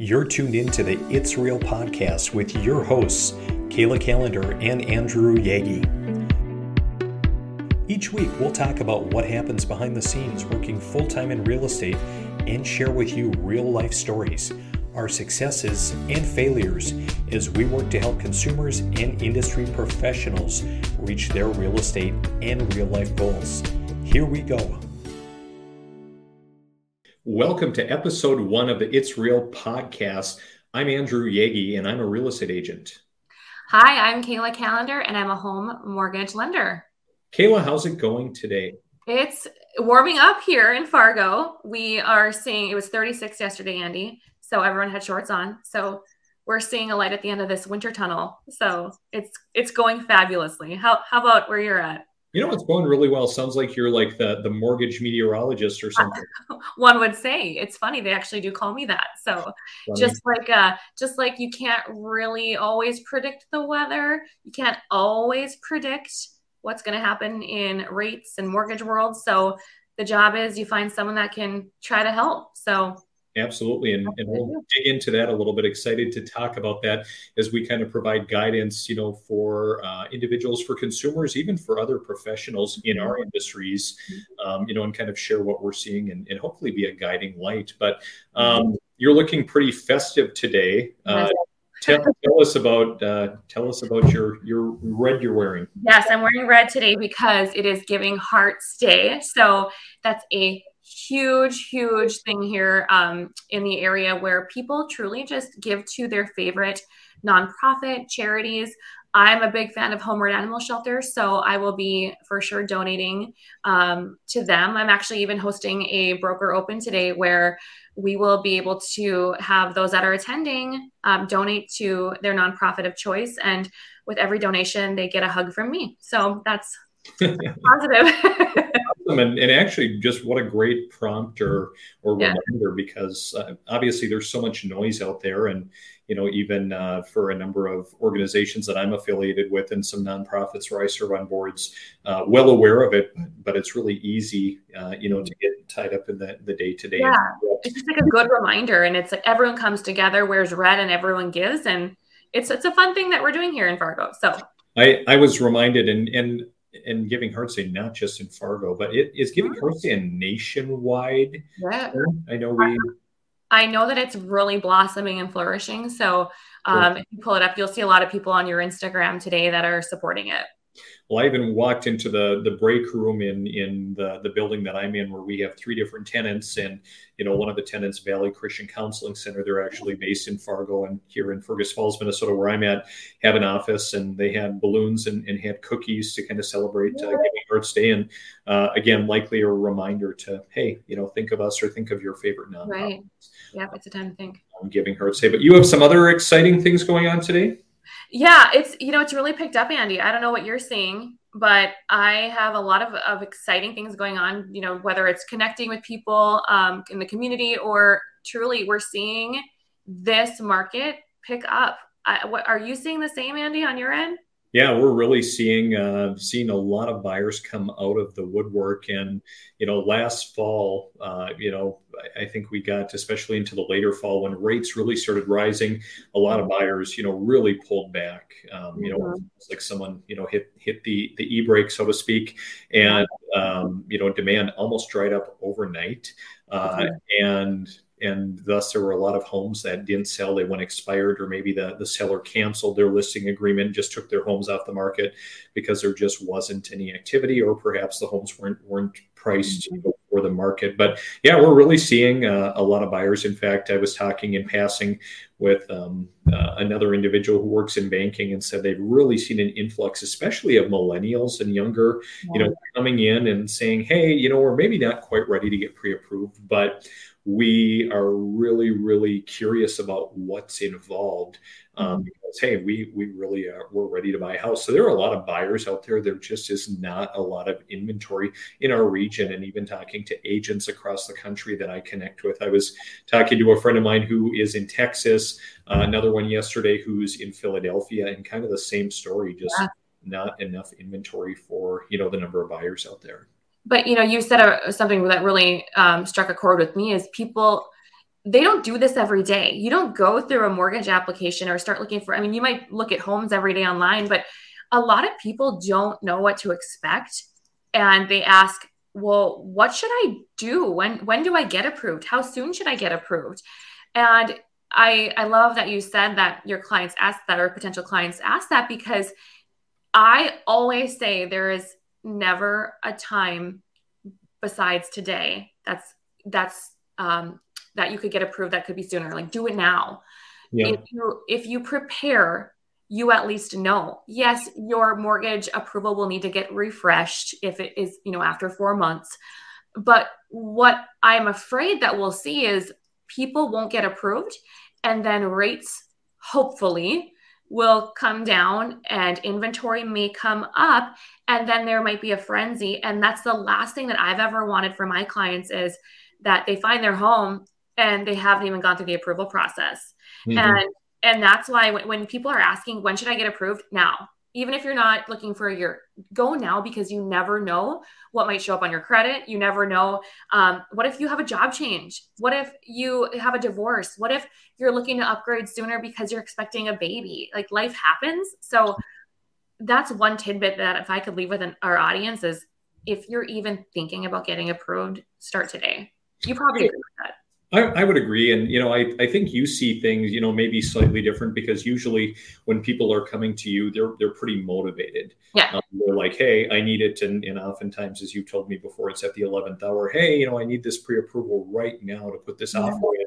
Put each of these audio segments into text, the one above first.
You're tuned in to the It's Real podcast with your hosts, Kayla Kallander and Andrew Yaggie. Each week, we'll talk about what happens behind the scenes working full time in real estate and share with you real life stories, our successes and failures as we work to help consumers and industry professionals reach their real estate and real life goals. Here we go. Welcome to episode one of the It's Real podcast. I'm Andrew Yaggie, and I'm a real estate agent. Hi, I'm Kayla Kallander, and I'm a home mortgage lender. Kayla, how's it going today? It's warming up here in Fargo. We are seeing it was 36 yesterday, Andy. So everyone had shorts on. So we're seeing a light at the end of this winter tunnel. So it's it's going fabulously. How how about where you're at? You know, it's going really well. Sounds like you're like the the mortgage meteorologist or something. One would say it's funny. They actually do call me that. So funny. just like uh, just like you can't really always predict the weather, you can't always predict what's going to happen in rates and mortgage world. So the job is you find someone that can try to help. So Absolutely. And, and we'll dig into that a little bit. Excited to talk about that as we kind of provide guidance, you know, for uh, individuals, for consumers, even for other professionals in our industries, um, you know, and kind of share what we're seeing and, and hopefully be a guiding light. But um, you're looking pretty festive today. Uh, tell, tell, us about uh, tell us about your your red you're wearing. Yes, I'm wearing red today because it is Giving Hearts Day. So that's a huge, huge thing here um, in the area where people truly just give to their favorite nonprofit charities. I'm a big fan of Homeward Animal Shelter, so I will be for sure donating um, to them. I'm actually even hosting a broker open today where we will be able to have those that are attending um, donate to their nonprofit of choice. And with every donation, they get a hug from me. So that's positive. awesome. And, and actually, just what a great prompt or, or yeah. reminder because uh, obviously there's so much noise out there. And, you know, even uh, for a number of organizations that I'm affiliated with and some nonprofits where I serve on boards, uh, well aware of it, but it's really easy, uh, you know, to get tied up in the, the day-to-day. Yeah, it's just like a good reminder. And it's like everyone comes together, wears red and everyone gives. And it's, it's a fun thing that we're doing here in Fargo. So I, I was reminded and, and and Giving Hearts Day, not just in Fargo, but it is Giving Hearts Day a nationwide. Yeah, I know we. I know that it's really blossoming and flourishing. So um, if you pull it up, you'll see a lot of people on your Instagram today that are supporting it. Well, I even walked into the the break room in in the the building that I'm in, where we have three different tenants, and you know one of the tenants, Valley Christian Counseling Center, they're actually based in Fargo and here in Fergus Falls, Minnesota, where I'm at, have an office, and they had balloons and, and had cookies to kind of celebrate uh, Giving Hearts Day, and uh, again, likely a reminder to hey, you know, think of us or think of your favorite nonprofits. Right. Yeah, it's a time to think. Giving Hearts Day, but you have some other exciting things going on today. Yeah, it's you know it's really picked up, Andy. I don't know what you're seeing, but I have a lot of, of exciting things going on. You know, whether it's connecting with people um, in the community or truly, we're seeing this market pick up. I, what, are you seeing the same, Andy, on your end? Yeah, we're really seeing uh, seeing a lot of buyers come out of the woodwork, and you know, last fall, uh, you know, I, think we got especially into the later fall when rates really started rising. A lot of buyers, you know, really pulled back. Um, you know, mm-hmm. like someone you know hit hit the the e brake, so to speak, and um, you know, demand almost dried up overnight, uh, and and thus there were a lot of homes that didn't sell they went expired or maybe the, the seller canceled their listing agreement just took their homes off the market because there just wasn't any activity or perhaps the homes weren't weren't priced mm-hmm. For the market. But yeah we're really seeing uh, a lot of buyers. In fact i was talking in passing with um, uh, another individual who works in banking and said they've really seen an influx especially of millennials and younger you know coming in and saying hey you know we're maybe not quite ready to get pre-approved but we are really, really curious about what's involved. Um, mm-hmm. because hey, we we really are we're ready to buy a house. So there are a lot of buyers out there. There just is not a lot of inventory in our region. And even talking to agents across the country that I connect with, I was talking to a friend of mine who is in Texas, uh, another one yesterday who's in Philadelphia, and kind of the same story. Just yeah. not enough inventory for you know the number of buyers out there but you know you said a, something that really um, struck a chord with me is people they don't do this every day. You don't go through a mortgage application or start looking for, I mean, you might look at homes every day online, but a lot of people don't know what to expect. And they ask, well, what should I do? When when do I get approved? How soon should I get approved? And I I love that you said that your clients ask that or potential clients ask that because I always say there is never a time besides today that's that's um, that you could get approved that could be sooner. Like do it now. Yeah. if you if you prepare you at least know. Yes your mortgage approval will need to get refreshed if it is you know after 4 months. But what i'm afraid that we'll see is people won't get approved and then rates hopefully will come down and inventory may come up and then there might be a frenzy. And that's the last thing that i've ever wanted for my clients is that they find their home and they haven't even gone through the approval process. Mm-hmm. and and that's why when, when people are asking when should i get approved? Now even if you're not looking for a year go now because you never know what might show up on your credit. You never know um, what if you have a job change? What if you have a divorce? What if you're looking to upgrade sooner because you're expecting a baby? Like life happens. So that's one tidbit that if i could leave with an, our audience is if you're even thinking about getting approved start today. You probably agree with that I, I, would agree. And, you know, I, I think you see things, you know, maybe slightly different because usually when people are coming to you, they're, they're pretty motivated. Yeah. Um, they're like, Hey, I need it. And, and oftentimes, as you told me before, it's at the 11th hour. Hey, you know, I need this pre-approval right now to put this yeah. offer in.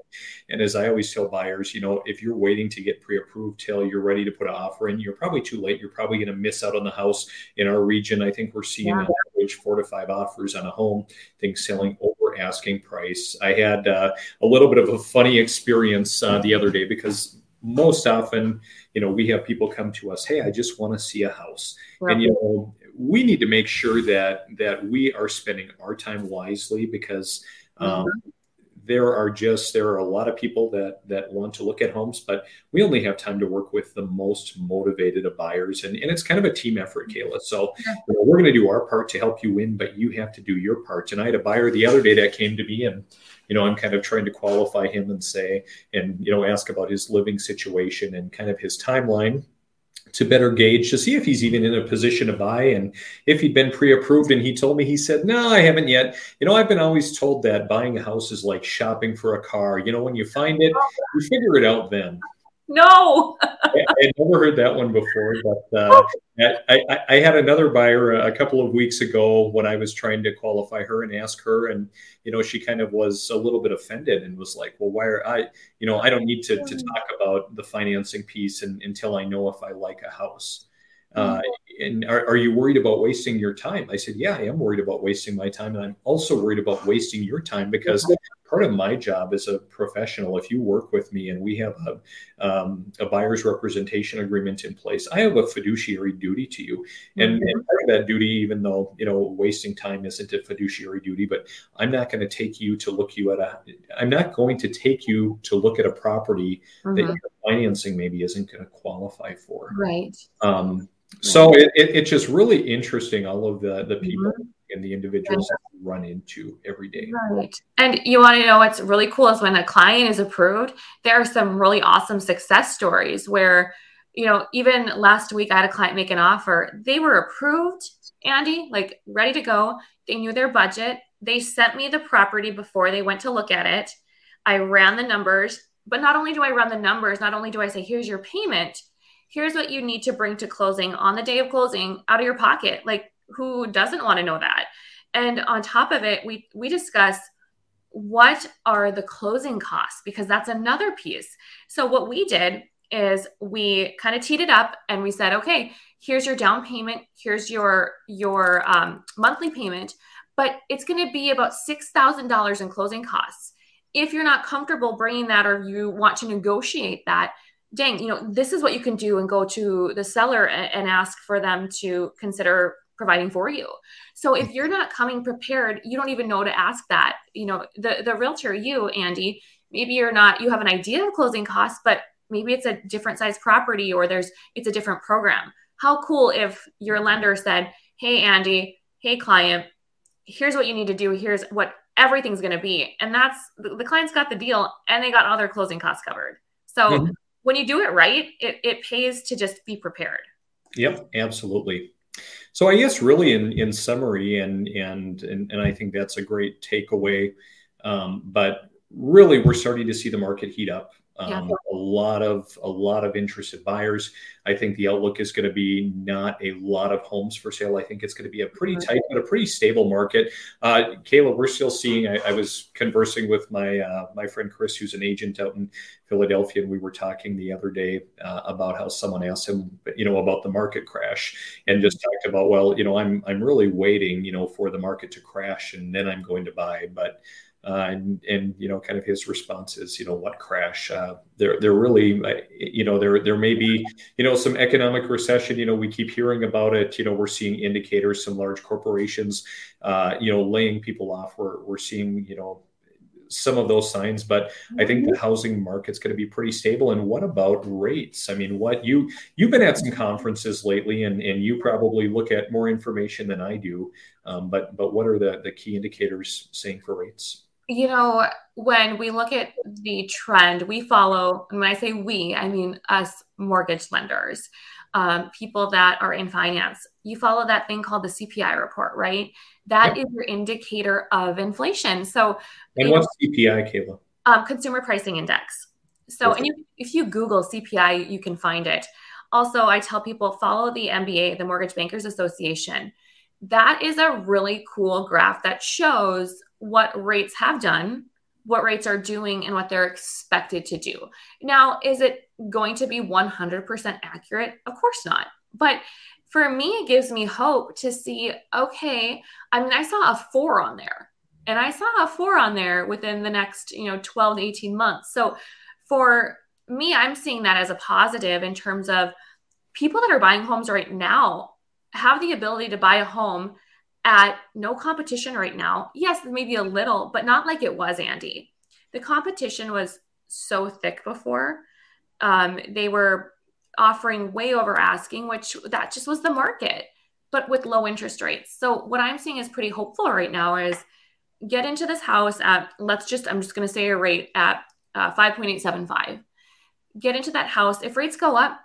And as I always tell buyers, you know, if you're waiting to get pre-approved till you're ready to put an offer in, you're probably too late. You're probably going to miss out on the house in our region. I think we're seeing yeah. average four to five offers on a home, things selling over asking price. I had, uh, a little bit of a funny experience uh, the other day because most often, you know, we have people come to us, "Hey, I just want to see a house," right. and you know, we need to make sure that that we are spending our time wisely because. Um, mm-hmm there are just there are a lot of people that that want to look at homes but we only have time to work with the most motivated of buyers. And, and it's kind of a team effort kayla. So you know, we're going to do our part to help you win but you have to do your part. And i had a buyer the other day that came to me and you know i'm kind of trying to qualify him and say and you know ask about his living situation and kind of his timeline to better gauge to see if he's even in a position to buy. And if he'd been pre-approved and he told me he said no i haven't yet. You know i've been always told that buying a house is like shopping for a car. You know when you find it you figure it out then no. I, would never heard that one before, but uh, I, I, had another buyer a couple of weeks ago when I was trying to qualify her and ask her, and you know, she kind of was a little bit offended and was like, "Well, why are I? You know, I don't need to, to talk about the financing piece and, until I know if I like a house." Uh, mm-hmm. And are, are, you worried about wasting your time? I said, yeah, I am worried about wasting my time. And I'm also worried about wasting your time because part of my job as a professional, if you work with me and we have a, um, a buyer's representation agreement in place, I have a fiduciary duty to you. And, mm-hmm. and, part of that duty, even though, you know, wasting time isn't a fiduciary duty, but I'm not going to take you to look you at a, I'm not going to take you to look at a property mm-hmm. that your financing maybe isn't going to qualify for. Right. Um, so it, it, it's just really interesting, all of the, the people mm-hmm and the individuals yeah. that run into every day. Right. And you want to know what's really cool is when a client is approved, there are some really awesome success stories where, you know, even last week I had a client make an offer. They were approved, Andy, like ready to go. They knew their budget. They sent me the property before they went to look at it. I ran the numbers, but not only do I run the numbers, not only do I say, here's your payment, here's what you need to bring to closing on the day of closing out of your pocket. Like who doesn't want to know that? And on top of it, we we discuss what are the closing costs because that's another piece. So what we did is we kind of teed it up and we said, okay, here's your down payment, here's your your um, monthly payment, but it's going to be about six thousand dollars in closing costs. If you're not comfortable bringing that or you want to negotiate that, dang, you know, this is what you can do and go to the seller and, and ask for them to consider providing for you. So if you're not coming prepared, you don't even know to ask that. You know, the the realtor, you, Andy, maybe you're not, you have an idea of closing costs, but maybe it's a different size property or there's it's a different program. How cool if your lender said, Hey Andy, hey client, here's what you need to do. Here's what everything's going to be. And that's the, the, clients got the deal and they got all their closing costs covered. So mm-hmm. When you do it right, it, it pays to just be prepared. Yep, absolutely. So I guess really in, in summary, and, and, and, and I think that's a great takeaway. Um, but really, we're starting to see the market heat up. Um, yeah. A lot of a lot of interested buyers. I think the outlook is going to be not a lot of homes for sale. I think it's going to be a pretty mm-hmm. tight but a pretty stable market. Uh, Kayla, we're still seeing. I, I was conversing with my uh, my friend Chris, who's an agent out in Philadelphia, and we were talking the other day uh, about how someone asked him, you know, about the market crash, and just talked about, well, you know, I'm I'm really waiting, you know, for the market to crash, and then I'm going to buy, but uh, and and you know kind of his response is you know what crash? Uh, there there really uh, you know there there may be you know some economic recession. You know we keep hearing about it. You know we're seeing indicators some large corporations uh, you know laying people off. We're we're seeing you know some of those signs but i think the housing market's going to be pretty stable. And what about rates? I mean what you you've been at some conferences lately and and you probably look at more information than i do. Um, but but what are the the key indicators saying for rates you know, when we look at the trend, we follow, and when I say we, I mean us mortgage lenders, um, people that are in finance. You follow that thing called the CPI report, right? That yep. is your indicator of inflation. So, and what's know, CPI, Kayla? Um, Consumer Pricing Index. So, and you, if you Google CPI, you can find it. Also, I tell people follow the MBA, the Mortgage Bankers Association. That is a really cool graph that shows what rates have done, what rates are doing, and what they're expected to do. Now, is it going to be 100% accurate? Of course not. But for me, it gives me hope to see okay, I mean, I saw a four on there, and I saw a four on there within the next, you know, 12 to 18 months. So for me, I'm seeing that as a positive in terms of people that are buying homes right now have the ability to buy a home at no competition right now. Yes, maybe a little, but not like it was, Andy. The competition was so thick before. Um, they were offering way over asking, which that just was the market, but with low interest rates. So what I'm seeing is pretty hopeful right now is get into this house at let's just I'm just going to say a rate at uh, 5.875. Get into that house. If rates go up,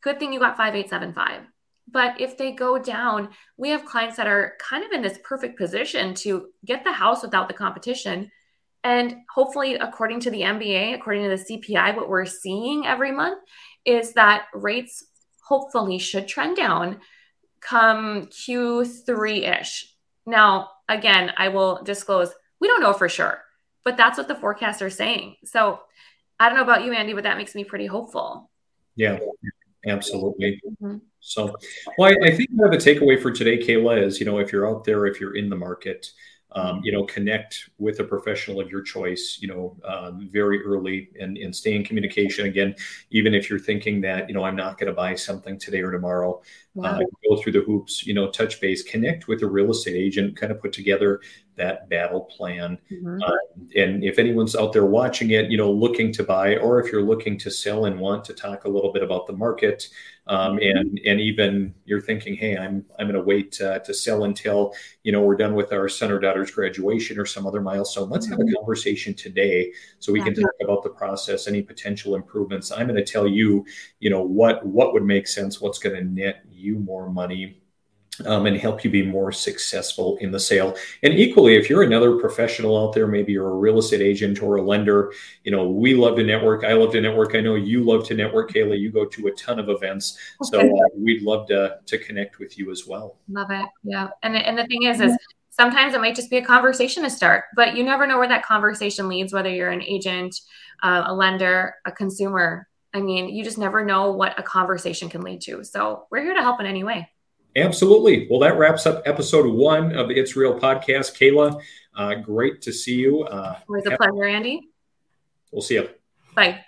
good thing you got 5875. But if they go down, we have clients that are kind of in this perfect position to get the house without the competition. And hopefully, according to the MBA, according to the CPI, what we're seeing every month is that rates hopefully should trend down come Q3 ish. Now, again, I will disclose we don't know for sure, but that's what the forecasts are saying. So I don't know about you, Andy, but that makes me pretty hopeful. Yeah, absolutely. Mm-hmm. So, well, I, I think the takeaway for today, Kayla, is you know if you're out there, if you're in the market, um, you know, connect with a professional of your choice, you know, uh, very early and, and stay in communication. Again, even if you're thinking that, you know, I'm not going to buy something today or tomorrow, wow. uh, go through the hoops, you know, touch base, connect with a real estate agent, kind of put together that battle plan. Mm-hmm. Uh, and if anyone's out there watching it, you know, looking to buy, or if you're looking to sell and want to talk a little bit about the market, um, mm-hmm. and and even you're thinking, hey, I'm I'm going to wait uh, to sell until you know we're done with our son or daughter's graduation or some other milestone. Let's have a mm-hmm. conversation today so we can talk about the process, any potential improvements. I'm going to tell you, you know, what what would make sense, what's going to net you more money um, and help you be more successful in the sale. And equally, if you're another professional out there, maybe you're a real estate agent or a lender, you know, we love to network. I love to network. I know you love to network, Kayla. You go to a ton of events, so uh, we'd love to to connect with you as well. Love it. Yeah, and and the thing is, is sometimes it might just be a conversation to start, but you never know where that conversation leads. Whether you're an agent, uh, a lender, a consumer. I mean, you just never know what a conversation can lead to. So we're here to help in any way. Absolutely. Well, that wraps up episode one of the It's Real podcast. Kayla, uh, great to see you. Uh, Always a pleasure, Andy. We'll see you. Bye.